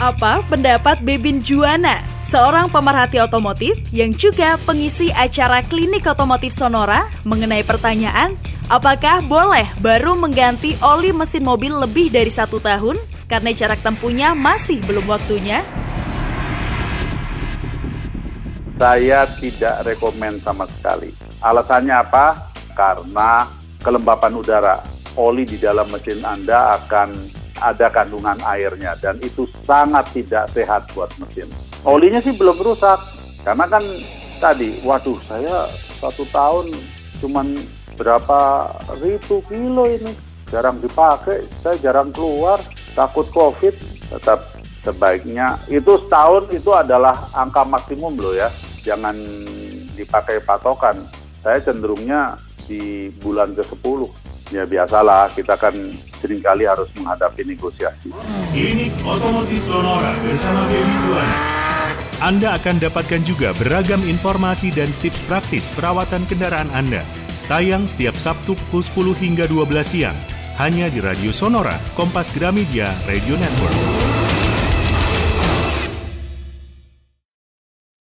Apa pendapat Bebin Juana, seorang pemerhati otomotif yang juga pengisi acara klinik otomotif Sonora mengenai pertanyaan apakah boleh baru mengganti oli mesin mobil lebih dari satu tahun karena jarak tempuhnya masih belum waktunya? Saya tidak rekomend sama sekali. Alasannya apa? Karena kelembapan udara. Oli di dalam mesin Anda akan ada kandungan airnya dan itu sangat tidak sehat buat mesin. Olinya sih belum rusak karena kan tadi, waduh saya satu tahun cuman berapa ribu kilo ini jarang dipakai, saya jarang keluar, takut covid, tetap sebaiknya itu setahun itu adalah angka maksimum loh ya, jangan dipakai patokan. Saya cenderungnya di bulan ke-10 ya biasalah kita kan sering kali harus menghadapi negosiasi. Klinik Otomotif Sonora bersama Dewi Juwana. Anda akan dapatkan juga beragam informasi dan tips praktis perawatan kendaraan Anda. Tayang setiap Sabtu pukul 10 hingga 12 siang. Hanya di Radio Sonora, Kompas Gramedia Radio Network.